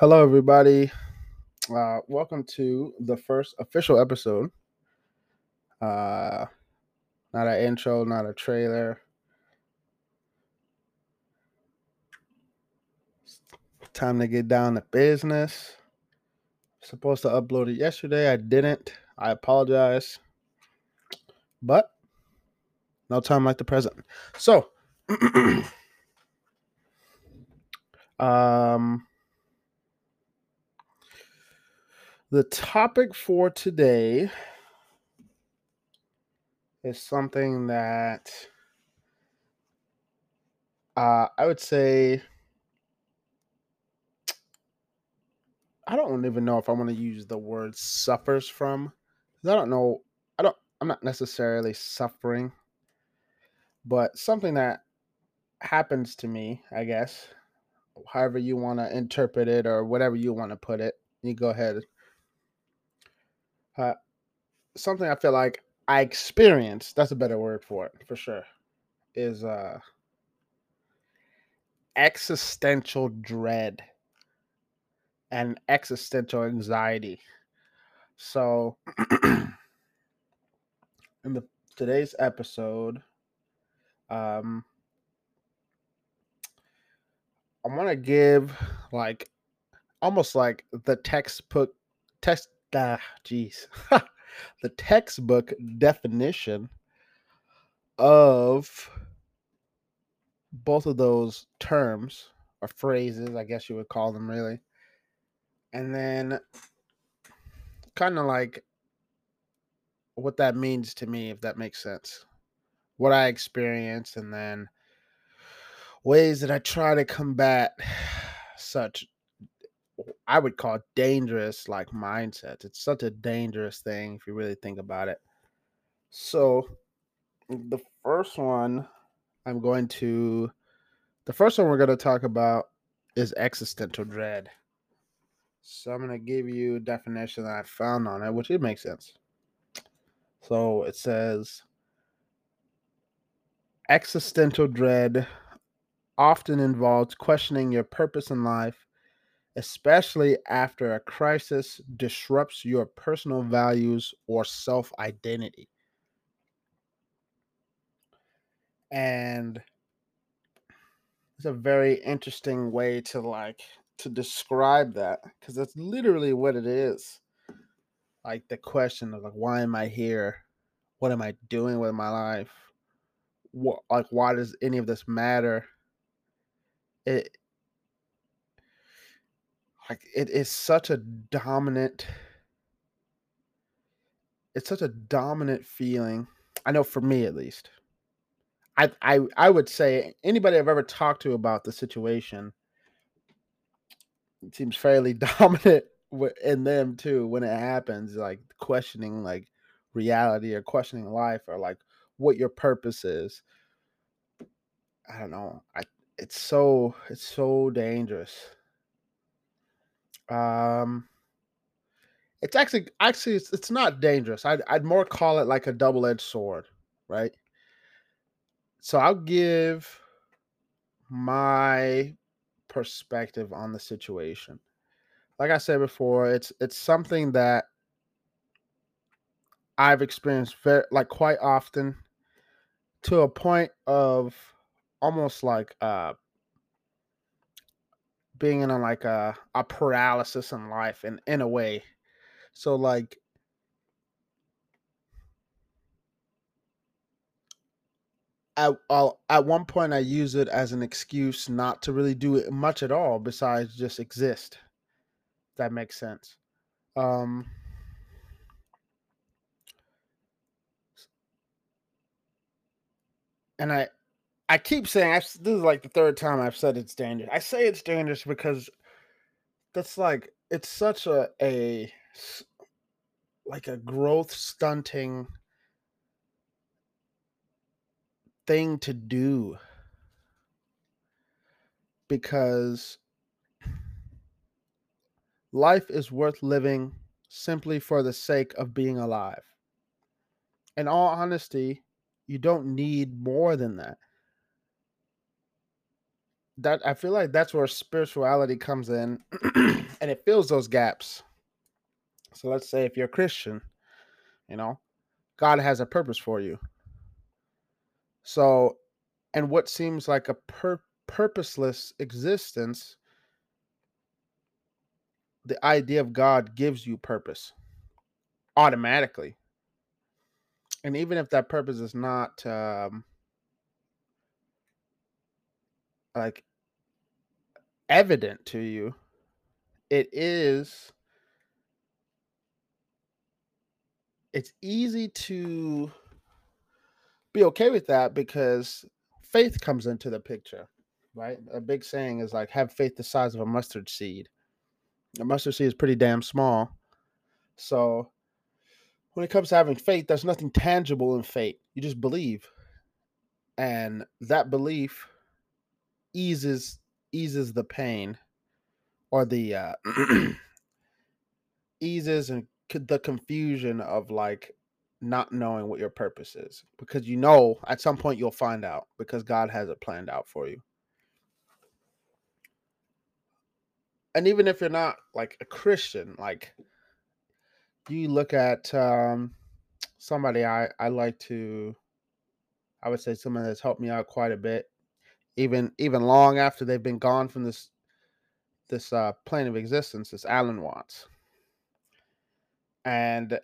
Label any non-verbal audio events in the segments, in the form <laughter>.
Hello, everybody. Uh, welcome to the first official episode. Uh, not an intro, not a trailer. Time to get down to business. Supposed to upload it yesterday. I didn't. I apologize. But no time like the present. So, <clears throat> um, the topic for today is something that uh, I would say I don't even know if I want to use the word suffers from. I don't know. I don't. I'm not necessarily suffering, but something that happens to me, I guess. However you want to interpret it or whatever you want to put it, you go ahead. Uh, something I feel like I experienced. That's a better word for it, for sure. Is uh existential dread and existential anxiety. So, <clears throat> in the today's episode, um, I want to give like almost like the textbook text. Ah, jeez, <laughs> the textbook definition of both of those terms or phrases, I guess you would call them, really. And then kind of like what that means to me if that makes sense. What i experience and then ways that i try to combat <sighs> such i would call dangerous like mindsets it's such a dangerous thing if you really think about it. So the first one i'm going to the first one we're going to talk about is existential dread. So I'm gonna give you a definition that I found on it, which it makes sense. So it says existential dread often involves questioning your purpose in life, especially after a crisis disrupts your personal values or self identity. And it's a very interesting way to like to describe that because that's literally what it is. Like the question of like, why am I here? What am I doing with my life? What like why does any of this matter? It like it is such a dominant it's such a dominant feeling. I know for me at least. I I I would say anybody I've ever talked to about the situation it seems fairly <laughs> dominant in them too when it happens like questioning like reality or questioning life or like what your purpose is i don't know i it's so it's so dangerous um it's actually actually it's, it's not dangerous I'd, I'd more call it like a double-edged sword right so i'll give my perspective on the situation. Like I said before, it's it's something that I've experienced very like quite often to a point of almost like uh being in a like a, a paralysis in life and in, a way. So like at, I'll, at one point I use it as an excuse not to really do it much at all besides just exist. that makes sense. Um, and I, I keep saying I, this is like the third time I've said it's dangerous. I say it's dangerous because that's like it's such a a like a growth stunting thing to do because life is worth living simply for the sake of being alive. In all honesty, you don't need more than that. That I feel like that's where spirituality comes in <clears throat> and it fills those gaps. So let's say if you're a Christian, you know, God has a purpose for you. So, and what seems like a pur- purposeless existence, the idea of God gives you purpose automatically. And even if that purpose is not um, like evident to you, it is it's easy to be okay with that because faith comes into the picture, right? A big saying is like have faith the size of a mustard seed. A mustard seed is pretty damn small. So when it comes to having faith, there's nothing tangible in faith. You just believe. And that belief eases eases the pain or the uh, <clears throat> eases and the confusion of like not knowing what your purpose is because you know at some point you'll find out because God has it planned out for you. And even if you're not like a Christian, like you look at um, somebody I, I like to, I would say someone that's helped me out quite a bit, even even long after they've been gone from this this uh, plane of existence, is Alan Watts and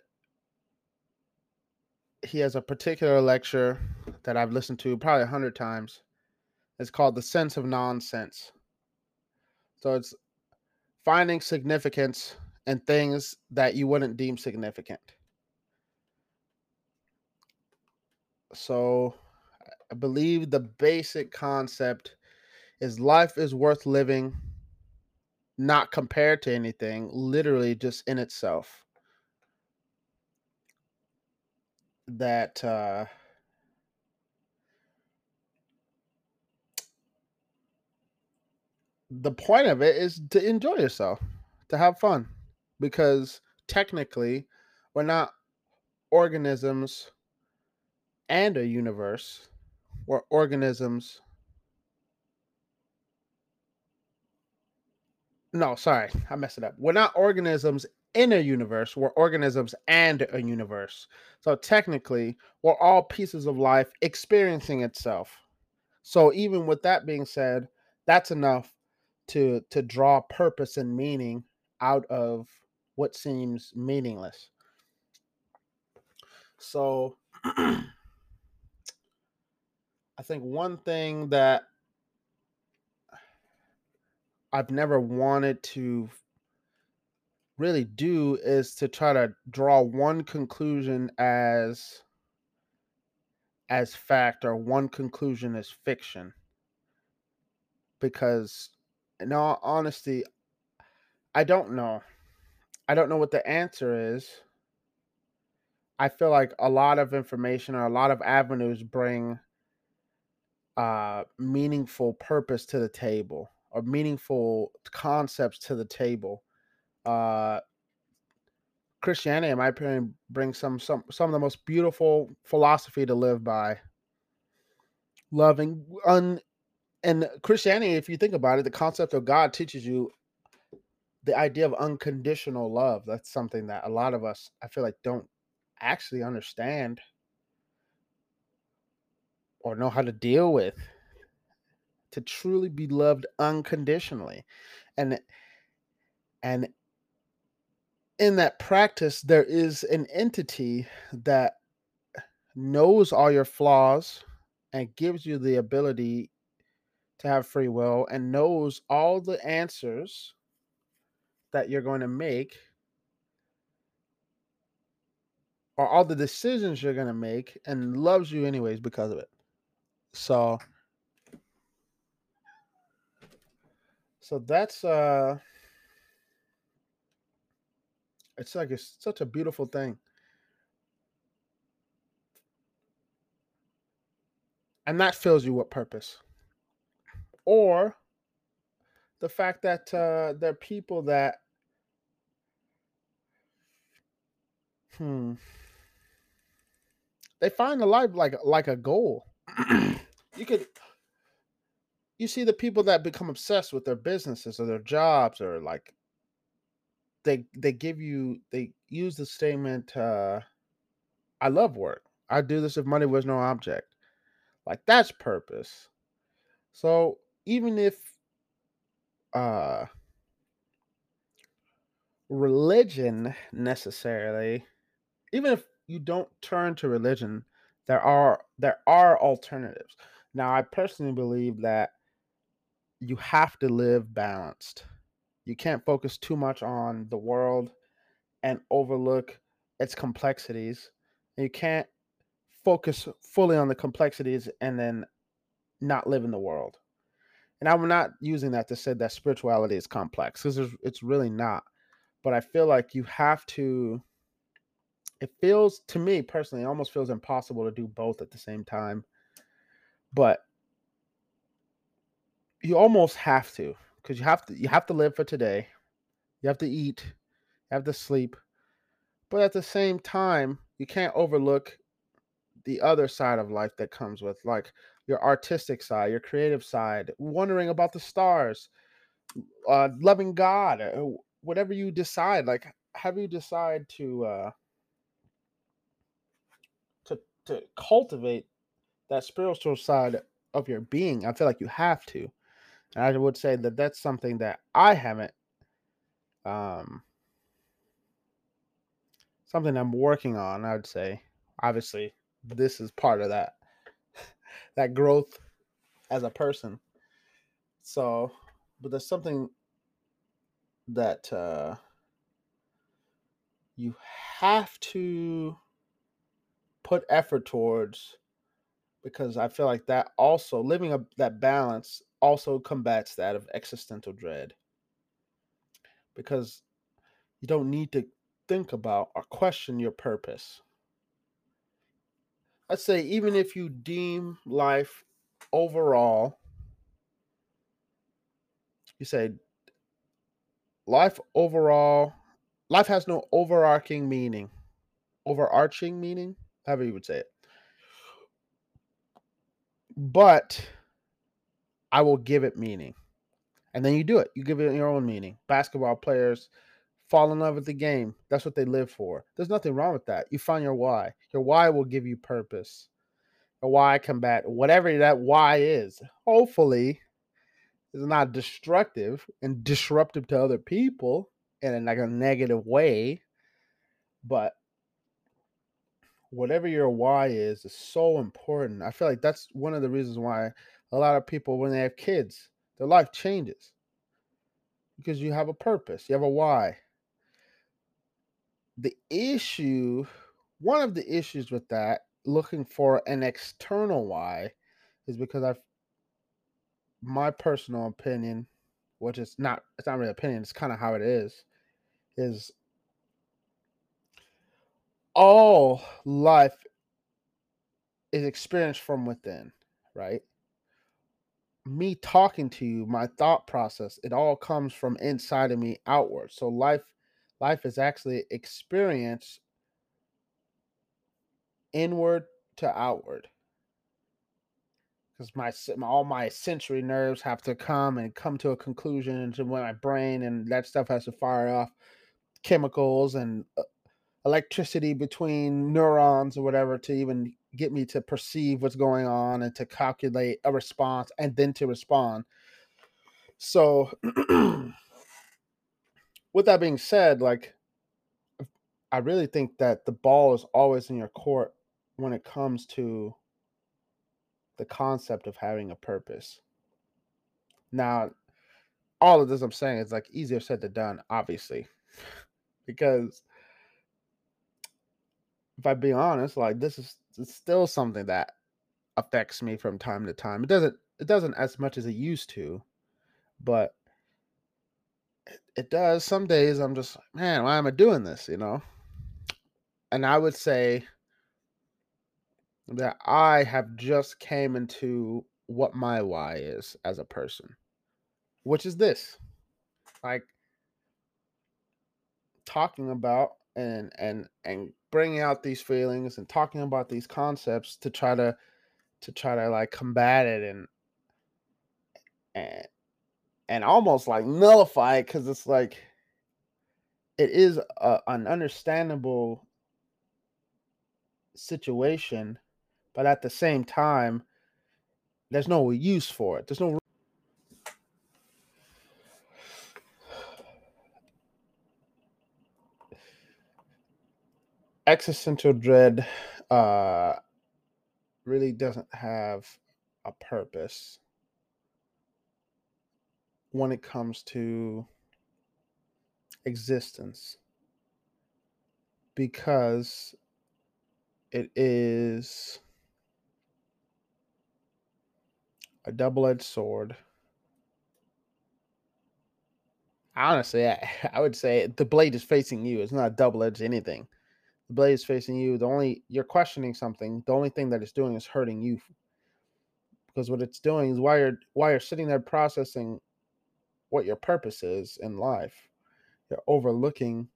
he has a particular lecture that I've listened to probably a hundred times. It's called The Sense of Nonsense. So it's finding significance in things that you wouldn't deem significant. So I believe the basic concept is life is worth living, not compared to anything, literally just in itself. that uh, the point of it is to enjoy yourself, to have fun, because technically, we're not organisms and a universe. We're organisms. No, sorry, I messed it up. We're not organisms in a universe. We're organisms and a universe. So technically, we're all pieces of life experiencing itself. So even with that being said, that's enough to to draw purpose and meaning out of what seems meaningless. So <clears throat> I think one thing that I've never wanted to really do is to try to draw one conclusion as as fact or one conclusion as fiction. Because in all honesty i don't know. I don't know what the answer is. I feel like a lot of information or a lot of avenues bring uh meaningful purpose to the table or meaningful concepts to the table uh, Christianity, in my opinion, brings some some some of the most beautiful philosophy to live by. Loving un and Christianity, if you think about it, the concept of God teaches you the idea of unconditional love. That's something that a lot of us, I feel like, don't actually understand or know how to deal with. To truly be loved unconditionally, and and in that practice, there is an entity that knows all your flaws and gives you the ability to have free will and knows all the answers that you're going to make or all the decisions you're going to make and loves you anyways because of it. So so that's uh it's like it's such a beautiful thing. And that fills you with purpose. Or the fact that uh, there are people that, hmm, they find a life like like a goal. <clears throat> you could you see the people that become obsessed with their businesses or their jobs or like they they give you they use the statement uh I love work. I do this if money was no object. Like that's purpose. So even if uh religion necessarily even if you don't turn to religion there are there are alternatives now i personally believe that you have to live balanced you can't focus too much on the world and overlook its complexities you can't focus fully on the complexities and then not live in the world and i'm not using that to say that spirituality is complex because it's really not but I feel like you have to. It feels to me personally, it almost feels impossible to do both at the same time. But you almost have to because you have to you have to live for today. You have to eat, you have to sleep. But at the same time, you can't overlook the other side of life that comes with like your artistic side, your creative side, wondering about the stars, uh, loving God, uh, whatever you decide, like have you decide to uh to to cultivate that spiritual side of your being. I feel like you have to. And I would say that that's something that I haven't um something I'm working on, I would say. Obviously, this is part of that <laughs> that growth as a person. So, but there's something that uh, you have to put effort towards because I feel like that also living a, that balance also combats that of existential dread because you don't need to think about or question your purpose. Let's say even if you deem life overall, you say life overall, life has no overarching meaning, overarching meaning, however you would say it. But I will give it meaning. And then you do it. You give it your own meaning. Basketball players fall in love with the game. That's what they live for. There's nothing wrong with that. You find your why. Your why will give you purpose. A why combat whatever that why is. Hopefully, is not destructive and disruptive to other people in like a negative way but whatever your why is is so important. I feel like that's one of the reasons why a lot of people when they have kids their life changes. Because you have a purpose you have a why. The issue one of the issues with that looking for an external why is because I've my personal opinion, which is not it's not really opinion, it's kind of how it is, is all life is experienced from within, right? Me talking to you, my thought process, it all comes from inside of me outward. So life life is actually experience inward to outward because my, my, all my sensory nerves have to come and come to a conclusion into my brain, and that stuff has to fire off chemicals and uh, electricity between neurons or whatever to even get me to perceive what's going on and to calculate a response and then to respond. So, <clears throat> with that being said, like, I really think that the ball is always in your court when it comes to the concept of having a purpose. Now, all of this I'm saying is like easier said than done, obviously, <laughs> because if I be honest, like this is still something that affects me from time to time. It doesn't it doesn't as much as it used to, but it, it does. Some days I'm just like, man, why am I doing this? You know? And I would say that I have just came into what my why is as a person, which is this. Like talking about and and and bringing out these feelings and talking about these concepts to try to to try to like combat it and and and almost like nullify it because it's like it is a, an understandable situation, but at the same time, there's no use for it. There's no existential dread uh really doesn't have a purpose when it comes to existence because it is a double-edged sword. Honestly I, <laughs> I would say the blade is facing you. It's not a double-edged anything the blade is facing you the only you're questioning something the only thing that it's doing is hurting you. Because what it's doing is while you're while you're sitting there processing what your purpose is in life you're overlooking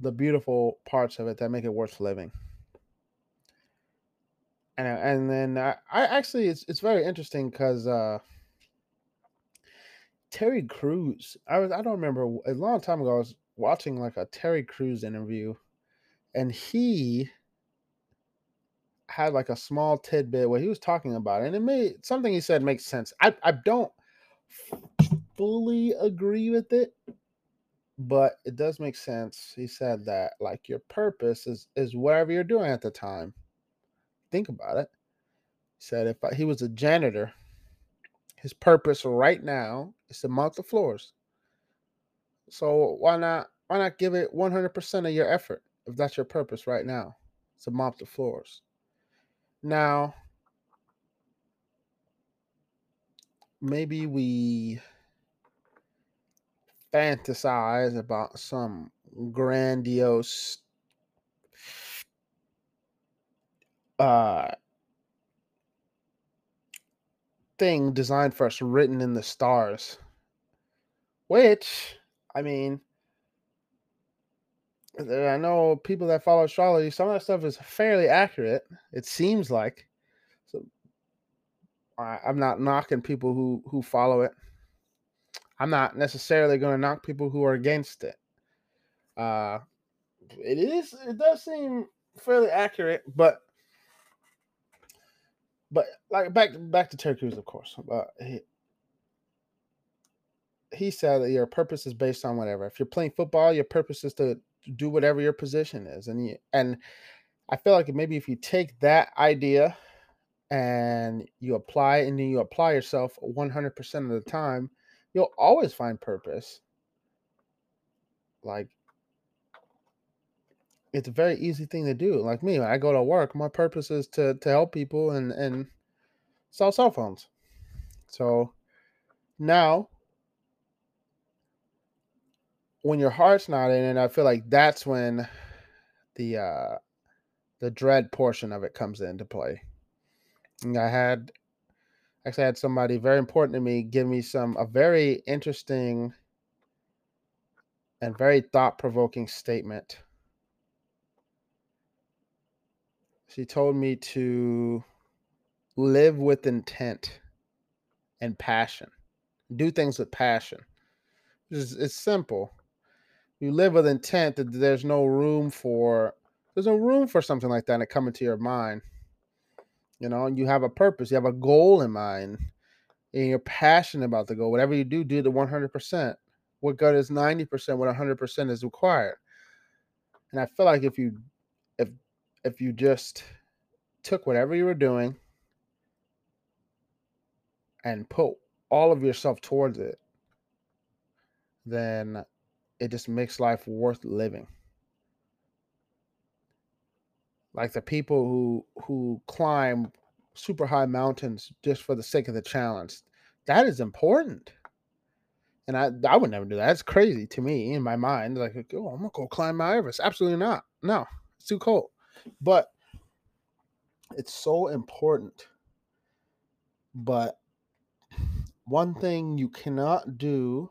the beautiful parts of it that make it worth living. And and then I, I actually it's it's very interesting because uh Terry Crews I was I don't remember a long time ago I was watching like a Terry Crews interview and he had like a small tidbit where he was talking about it, and it made something he said makes sense. I I don't fully agree with it, but it does make sense. He said that like your purpose is is whatever you're doing at the time. Think about it. He said if he was a janitor, his purpose right now is to mop the floors. So why not why not give it 100% of your effort? If that's your purpose right now, to mop the floors. Now, maybe we fantasize about some grandiose uh thing designed for us written in the stars which i mean I know people that follow astrology, some of that stuff is fairly accurate. It seems like. So I, I'm not knocking people who who follow it. I'm not necessarily going to knock people who are against it. Uh, it is. It does seem fairly accurate, but but like back back to Terry Crews, of course. But he, he said that your purpose is based on whatever. If you're playing football, your purpose is to do whatever your position is and you, and i feel like maybe if you take that idea and you apply and then you apply yourself 100% of the time you'll always find purpose. Like it's a very easy thing to do like me i go to work my purpose is to to help people and and sell cell phones. So now when your heart's not in it, I feel like that's when the uh the dread portion of it comes into play. And I had actually had somebody very important to me give me some a very interesting and very thought-provoking statement. She told me to live with intent and passion. Do things with passion. It's, it's simple you live with intent that there's no room for there's no room for something like that to come into your mind. You know, you have a purpose, you have a goal in mind, and you're passionate about the goal. Whatever you do, do the 100%. What good is 90% when 100% is required? And I feel like if you if if you just took whatever you were doing and put all of yourself towards it, then it just makes life worth living. Like the people who who climb super high mountains just for the sake of the challenge. That is important. And I I would never do that. That's crazy to me in my mind. Like, oh, I'm gonna go climb Mount Everest. Absolutely not. No, it's too cold. But it's so important. But one thing you cannot do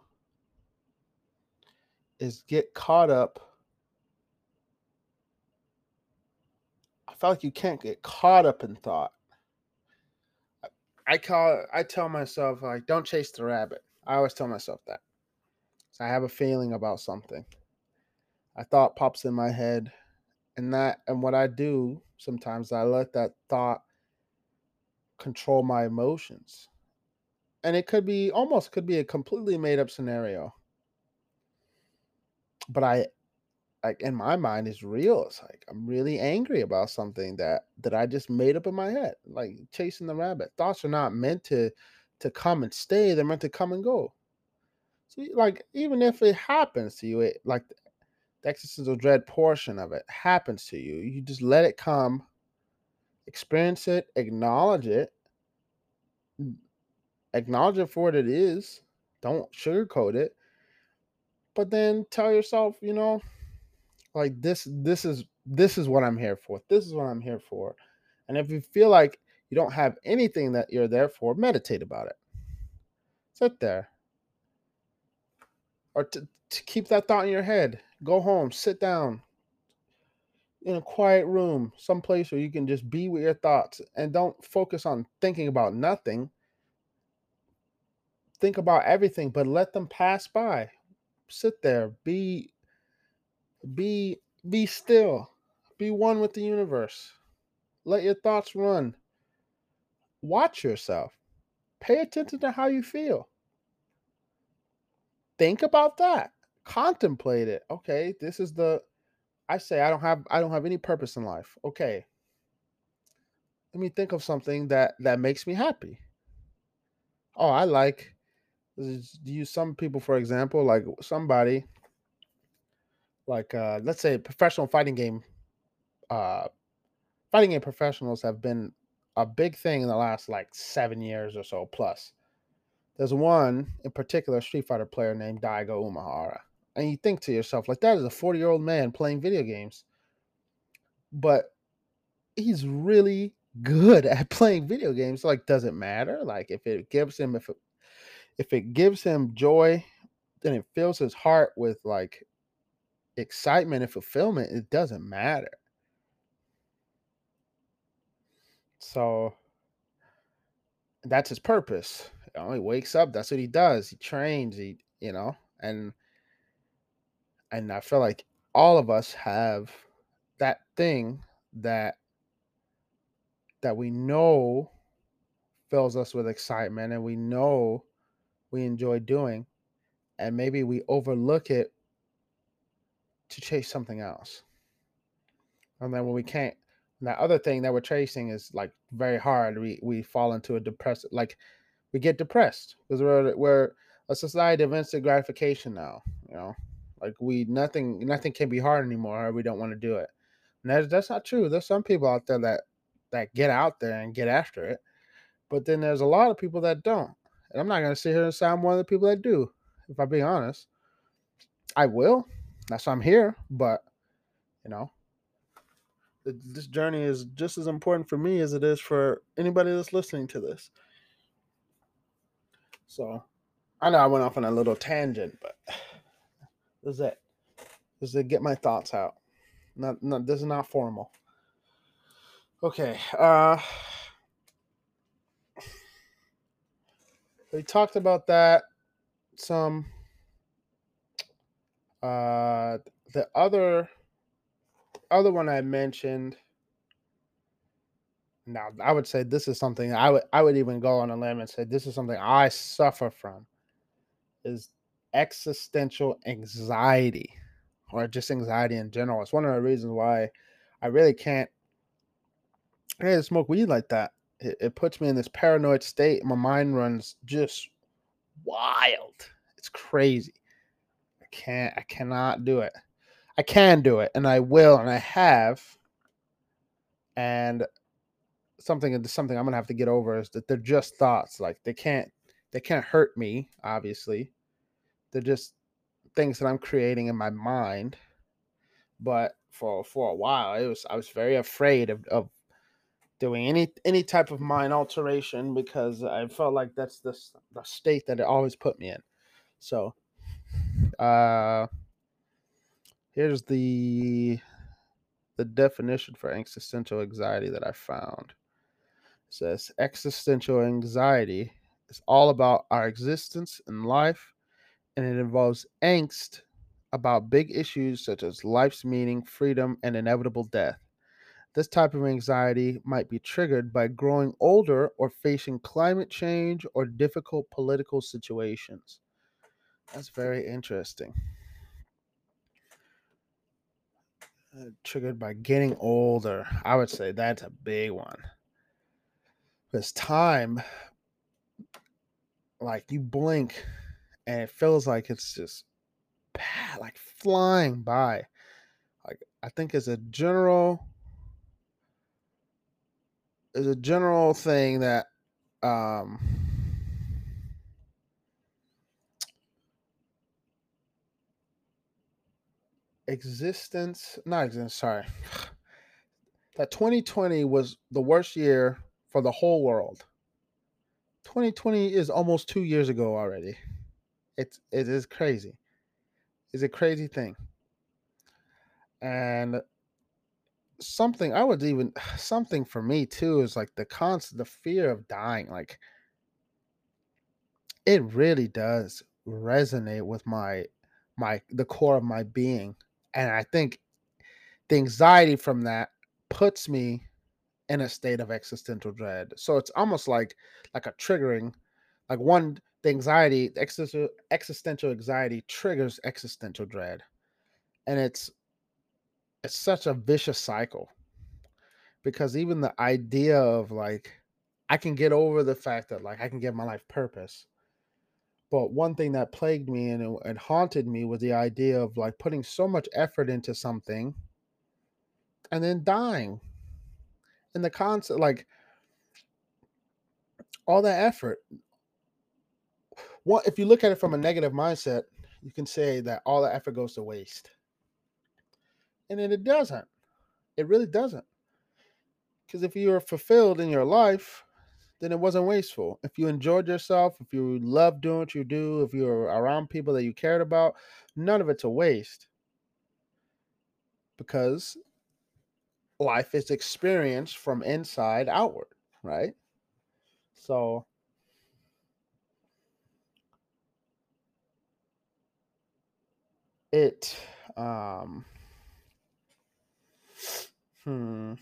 is get caught up. I feel like you can't get caught up in thought. I call I tell myself like don't chase the rabbit. I always tell myself that. So I have a feeling about something. A thought pops in my head, and that and what I do sometimes I let that thought control my emotions. And it could be almost could be a completely made up scenario. But I like in my mind is real. It's like I'm really angry about something that that I just made up in my head, like chasing the rabbit. Thoughts are not meant to to come and stay; they're meant to come and go. So, like, even if it happens to you, it like the existential dread portion of it happens to you, you just let it come, experience it, acknowledge it, mm, acknowledge it for what it is. Don't sugarcoat it, but then tell yourself, you know, like this this is this is what i'm here for. This is what i'm here for. And if you feel like you don't have anything that you're there for meditate about it. Sit there. Or to, to keep that thought in your head. Go home. Sit down. In a quiet room someplace where you can just be with your thoughts and don't focus on thinking about nothing. Think about everything but let them pass by sit there be be be still. Be one with the universe. Let your thoughts run. Watch yourself. Pay attention to how you feel. Think about that. Contemplate it. Okay, this is the I say I don't have I don't have any purpose in life. Okay. Let me think of something that that makes me happy. Oh, I like use some people for example, like somebody like uh let's say professional fighting game uh fighting game professionals have been a big thing in the last like seven years or so plus. There's one in particular street fighter player named daigo umehara and you think to yourself like that is a 40 year old man playing video games. But he's really good <laughs> at playing video games like does it matter? Like if it gives him if it, if it gives him joy then it fills his heart with like excitement and fulfillment, it doesn't matter. So that's his purpose. You know, he wakes up, that's what he does. He trains, he, you know, and and I feel like all of us have that thing that that we know fills us with excitement and we know we enjoy doing and maybe we overlook it to chase something else. And then when we can't, that other thing that we're chasing is like very hard. We we fall into a depressed, like we get depressed because we're we're a society of instant gratification now. You know, like we nothing nothing can be hard anymore, or we don't want to do it. And that's that's not true. There's some people out there that that get out there and get after it, but then there's a lot of people that don't. And I'm not gonna sit here and say I'm one of the people that do. If I be honest, I will that's why I'm here. But you know, this journey is just as important for me as it is for anybody that's listening to this. So I know I went off on a little tangent, but <sighs> this is it. This is to get my thoughts out. Not, not this is not formal. Okay. Uh we talked about that some uh, the other other one I mentioned. Now, I would say this is something I would I would even go on a limb and say this is something I suffer from is existential anxiety or just anxiety in general. It's one of the reasons why I really can't I can't smoke weed like that. It, it puts me in this paranoid state. My mind runs just wild. It's crazy I can't I cannot do it. I can do it and I will and I have. And something something I'm gonna have to get over is that they're just thoughts. Like they can't they can't hurt me, obviously. They're just things that I'm creating in my mind. But for for a while, it was I was very afraid of, of doing any any type of mind alteration because I felt like that's the the state that it always put me in. So uh, here's the the definition for existential anxiety that I found. It says existential anxiety is all about our existence in life and it involves angst about big issues such as life's meaning, freedom, and inevitable death. This type of anxiety might be triggered by growing older or facing climate change or difficult political situations. That's very interesting. Uh, triggered by getting older. I would say that's a big one. Because time, like you blink and it feels like it's just like flying by. Like I think as a general as a general thing that um existence not existence sorry. <sighs> That 2020 was the worst year for the whole world. 2020 is almost two years ago already. It's it is crazy. Is a crazy thing. And something I would even <sighs> something for me too is like the constant the fear of dying. Like it really does resonate with my my the core of my being. And I think the anxiety from that puts me in a state of existential dread. So it's almost like like a triggering, like one the anxiety, the existential, existential anxiety triggers existential dread. And it's it's such a vicious cycle. Because even the idea of like I can get over the fact that like I can give my life purpose. But one thing that plagued me and, and haunted me was the idea of like putting so much effort into something and then dying. And the concept, like all that effort, well, if you look at it from a negative mindset, you can say that all the effort goes to waste. And then it doesn't. It really doesn't. Because if you are fulfilled in your life, then it wasn't wasteful. If you enjoyed yourself, if you love doing what you do, if you're around people that you cared about, none of it's a waste. Because life is experienced from inside outward, right? So it um hmm.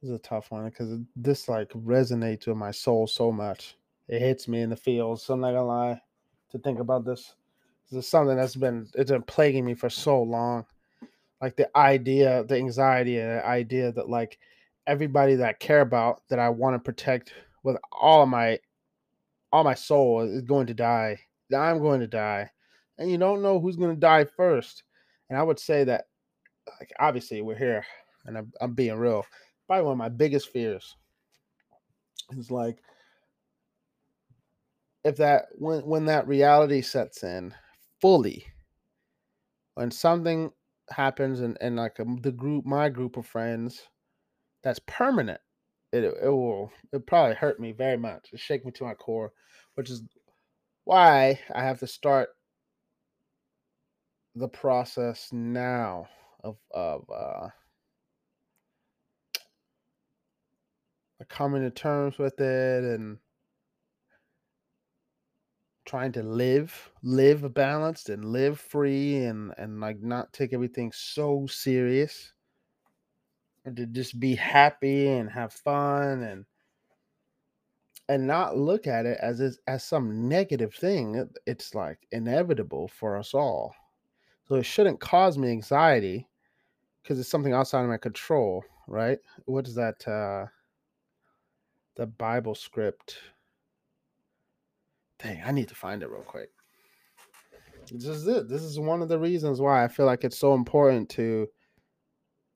This is a tough one because this like resonates with my soul so much. It hits me in the feels so i'm not gonna lie to think about this. This is something that's been it's been plaguing me for so long. Like the idea the anxiety and the idea that like everybody that I care about that i want to protect with all my all my soul is going to die i'm going to die. And you don't know who's going to die first. And I would say that, like, obviously, we're here, and I'm, I'm being real. Probably one of my biggest fears is like if that when when that reality sets in fully, when something happens and and like um, the group, my group of friends, that's permanent. It, it will it probably hurt me very much. It shake me to my core, which is why I have to start the process now of of uh coming to terms with it and trying to live live balanced and live free and and like not take everything so serious. And to just be happy and have fun and and not look at it as as some negative thing it's like inevitable for us all so it shouldn't cause me anxiety because it's something outside of my control, right? What is that? Uh, the Bible script. Dang, I need to find it real quick. This is it. This is one of the reasons why I feel like it's so important to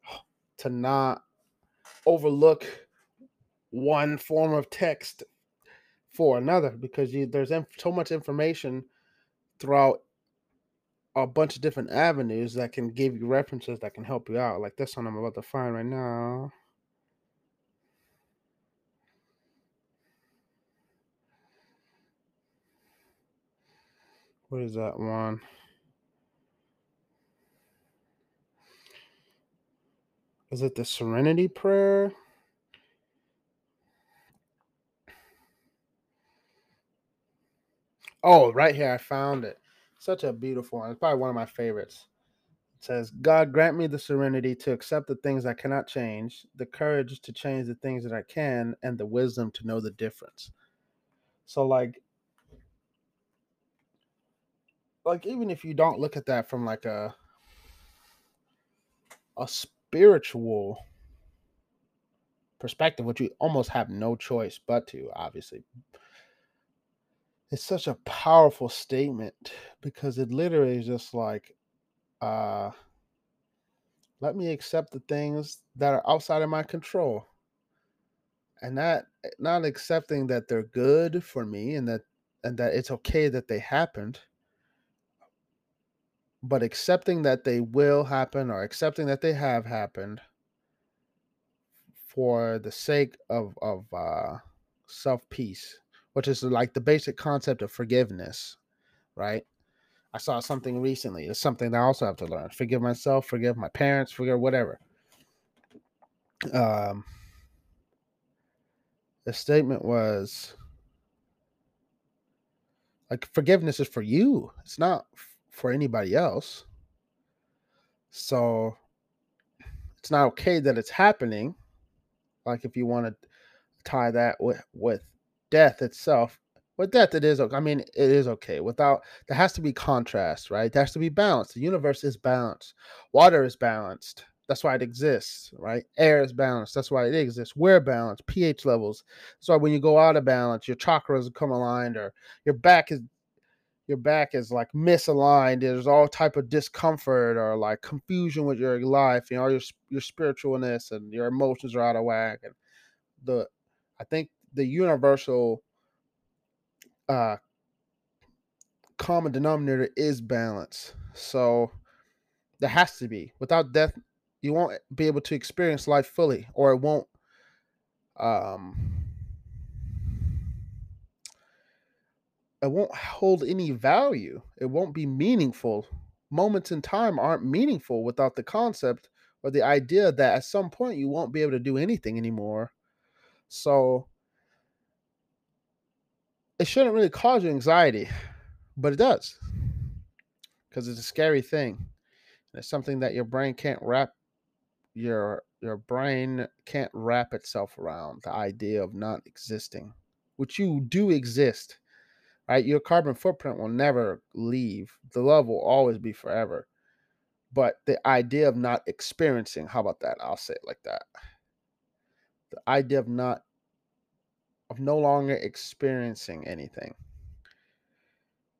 <sighs> to not overlook one form of text for another because you, there's so much information throughout a bunch of different avenues that can give you references that can help you out. Like this one I'm about to find right now. What is that one? Is it the Serenity Prayer? Oh, right here. I found it. Such a beautiful one. It's probably one of my favorites. It says, God grant me the serenity to accept the things I cannot change, the courage to change the things that I can, and the wisdom to know the difference. So, like, like even if you don't look at that from like a a spiritual perspective, which you almost have no choice but to, obviously. It's such a powerful statement because it literally is just like, uh, let me accept the things that are outside of my control. And that not accepting that they're good for me and that and that it's okay that they happened, but accepting that they will happen or accepting that they have happened for the sake of of uh, self peace, which is like the basic concept of forgiveness, right? I saw something recently. It's something that I also have to learn. Forgive myself, forgive my parents, forgive whatever. Um, the statement was like forgiveness is for you. It's not for anybody else. So it's not okay that it's happening like if you want to tie that with with death itself, with death it is I mean it is okay. Without there has to be contrast, right? There has to be balance. The universe is balanced. Water is balanced. That's why it exists, right? Air is balanced. That's why it exists. We're balanced. pH levels. That's why when you go out of balance, your chakras come aligned, or your back is your back is like misaligned there's all type of discomfort or like confusion with your life you know your your spiritualness and your emotions are out of whack and the i think the universal uh common denominator is balance so there has to be without death you won't be able to experience life fully or it won't um it won't hold any value. It won't be meaningful. Moments in time aren't meaningful without the concept or the idea that at some point you won't be able to do anything anymore. So it shouldn't really cause you anxiety, but it does. Because it's a scary thing. It's something that your brain can't wrap your your brain can't wrap itself around the idea of not existing, which you do exist right? Your carbon footprint will never leave. The love will always be forever. But the idea of not experiencing, how about that? I'll say it like that. The idea of not, of no longer experiencing anything,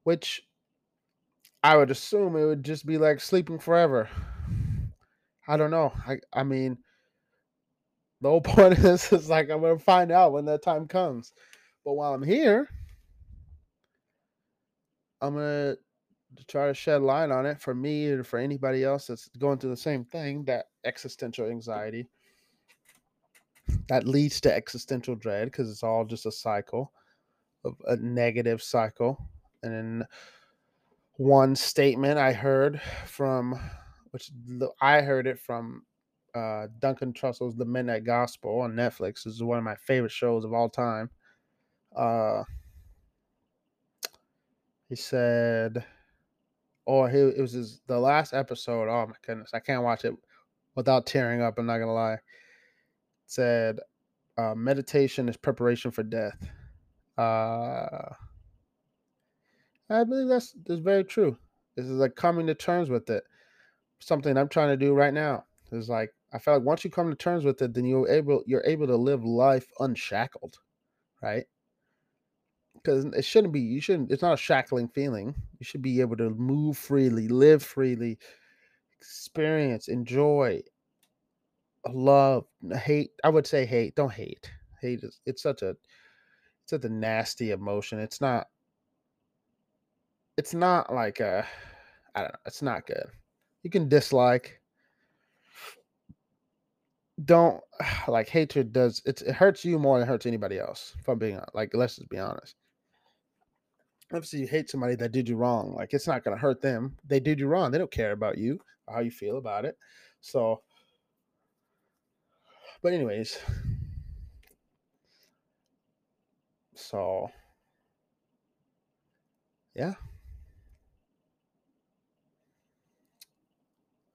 which I would assume it would just be like sleeping forever. I don't know. I, I mean, the whole <laughs> point of this is like I'm gonna find out when that time comes. But while I'm here, I'm gonna try to shed light on it for me or for anybody else that's going through the same thing that existential anxiety that leads to existential dread because it's all just a cycle of a negative cycle and then one statement i heard from which i heard it from uh, duncan trussell's the midnight gospel on netflix this is one of my favorite shows of all time uh, he said, "Oh, he, it was his, the last episode. Oh my goodness, I can't watch it without tearing up. I'm not gonna lie." Said, uh, "Meditation is preparation for death." Uh, I believe that's that's very true. This is like coming to terms with it. Something I'm trying to do right now. Is like I feel like once you come to terms with it, then you're able you're able to live life unshackled, right? because it shouldn't be you shouldn't it's not a shackling feeling you should be able to move freely live freely experience enjoy love hate i would say hate don't hate. Hate is it's such a it's such a nasty emotion. It's not it's not like a i don't know it's not good. You can dislike don't <sighs> like hatred does it hurts you more than it hurts anybody else if i'm being like let's just be honest. Obviously you hate somebody that did you wrong like it's not going to hurt them. They did you wrong they don't care about you how you feel about it. So but anyways so yeah.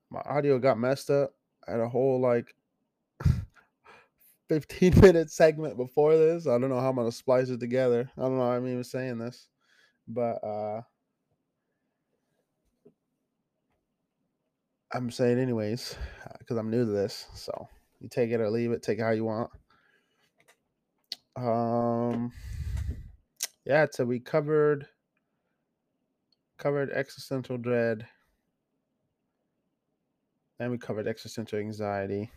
My audio got messed up. Had a whole like <laughs> 15 minute segment before this. I don't know how I'm gonna splice it together. I don't know I'm even saying this. But uh I'm saying anyways, because I'm new to this. So you take it or leave it, take it how you want. Um yeah, so we covered covered existential dread. And we covered existential anxiety.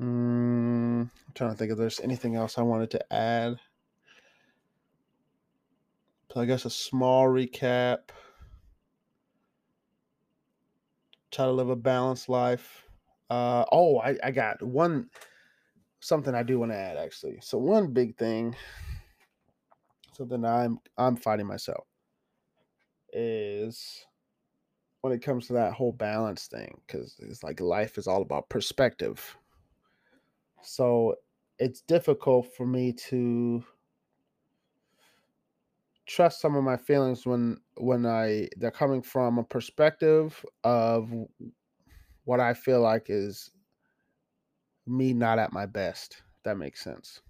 Mm, I'm trying to think if there's anything else I wanted to add. So I guess a small recap. Try to live a balanced life. Uh, oh, I, I got one something I do want to add actually. So one big thing, something I'm I'm fighting myself is when it comes to that whole balance thing, because it's like life is all about perspective. So it's difficult for me to trust some of my feelings when when I they're coming from a perspective of what I feel like is me not at my best. That makes sense.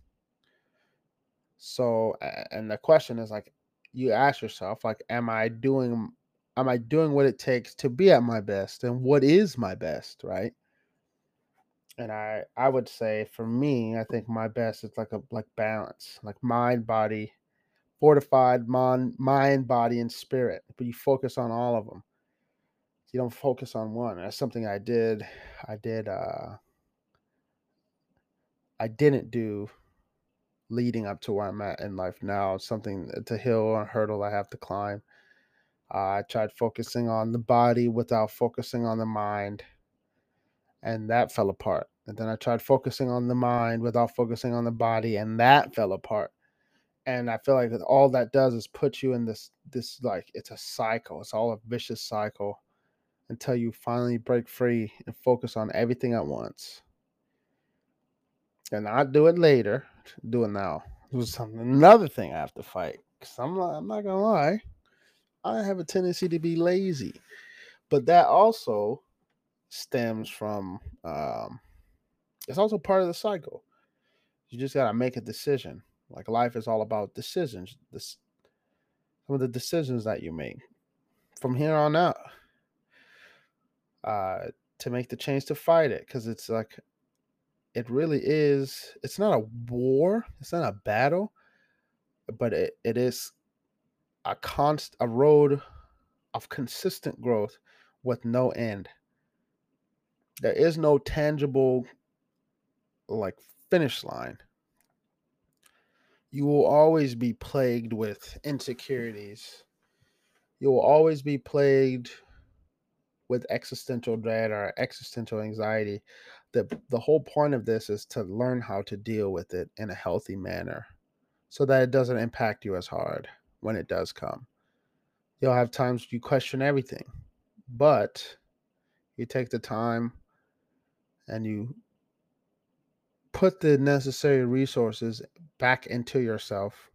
So and the question is like you ask yourself like am I doing am I doing what it takes to be at my best and what is my best, right? and I I would say for me, I think my best is like a like balance, like mind, body, fortified mind, mind, body, and spirit. But you focus on all of them. You don't focus on one. That's something I did. I did. uh I didn't do leading up to where I'm at in life now. Something to hill or hurdle I have to climb. Uh, I tried focusing on the body without focusing on the mind, and that fell apart. And then I tried focusing on the mind without focusing on the body, and that fell apart. And I feel like all that does is put you in this this like it's a cycle. It's all a vicious cycle until you finally break free and focus on everything at once. And not do it later, do it now. This is something another thing I have to fight. Cause I'm not I'm not gonna lie. I have a tendency to be lazy. But that also stems from um it's also part of the cycle. You just got to make a decision. Like life is all about decisions. This some of the decisions that you make from here on out. Uh to make the change to fight it cuz it's like it really is it's not a war, it's not a battle, but it, it is a const a road of consistent growth with no end. There is no tangible like finish line. You will always be plagued with insecurities. You will always be plagued with existential dread or existential anxiety. The the whole point of this is to learn how to deal with it in a healthy manner so that it doesn't impact you as hard when it does come. You'll have times you question everything, but you take the time and you put the necessary resources back into yourself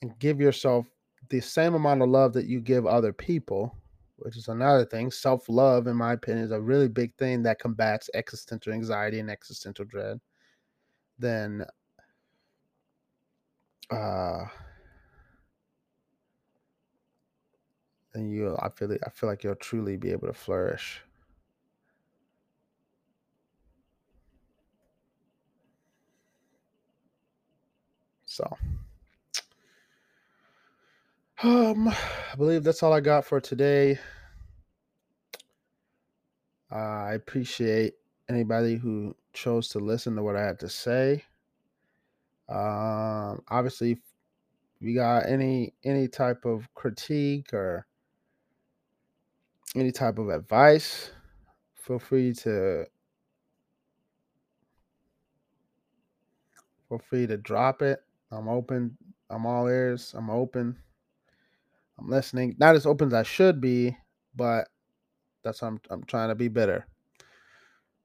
and give yourself the same amount of love that you give other people, which is another thing. Self love, in my opinion, is a really big thing that combats existential anxiety and existential dread. Then, uh, then you, I feel, I feel like you'll truly be able to flourish. So, um, I believe that's all I got for today. I appreciate anybody who chose to listen to what I had to say. Um, obviously, if you got any any type of critique or any type of advice, feel free to feel free to drop it. I'm open. I'm all ears. I'm open. I'm listening. Not as open as I should be, but that's what I'm I'm trying to be better.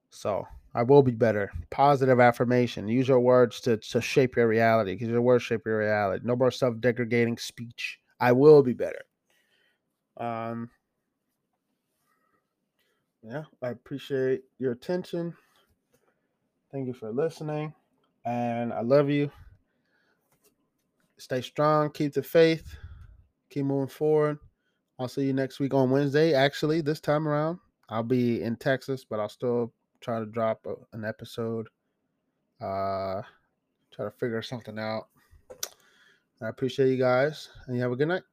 So I will be better. Positive affirmation. Use your words to, to shape your reality because your words shape your reality. No more self degrading speech. I will be better. Um, yeah, I appreciate your attention. Thank you for listening. And I love you. Stay strong. Keep the faith. Keep moving forward. I'll see you next week on Wednesday. Actually, this time around, I'll be in Texas, but I'll still try to drop a, an episode. Uh, try to figure something out. I appreciate you guys, and you have a good night.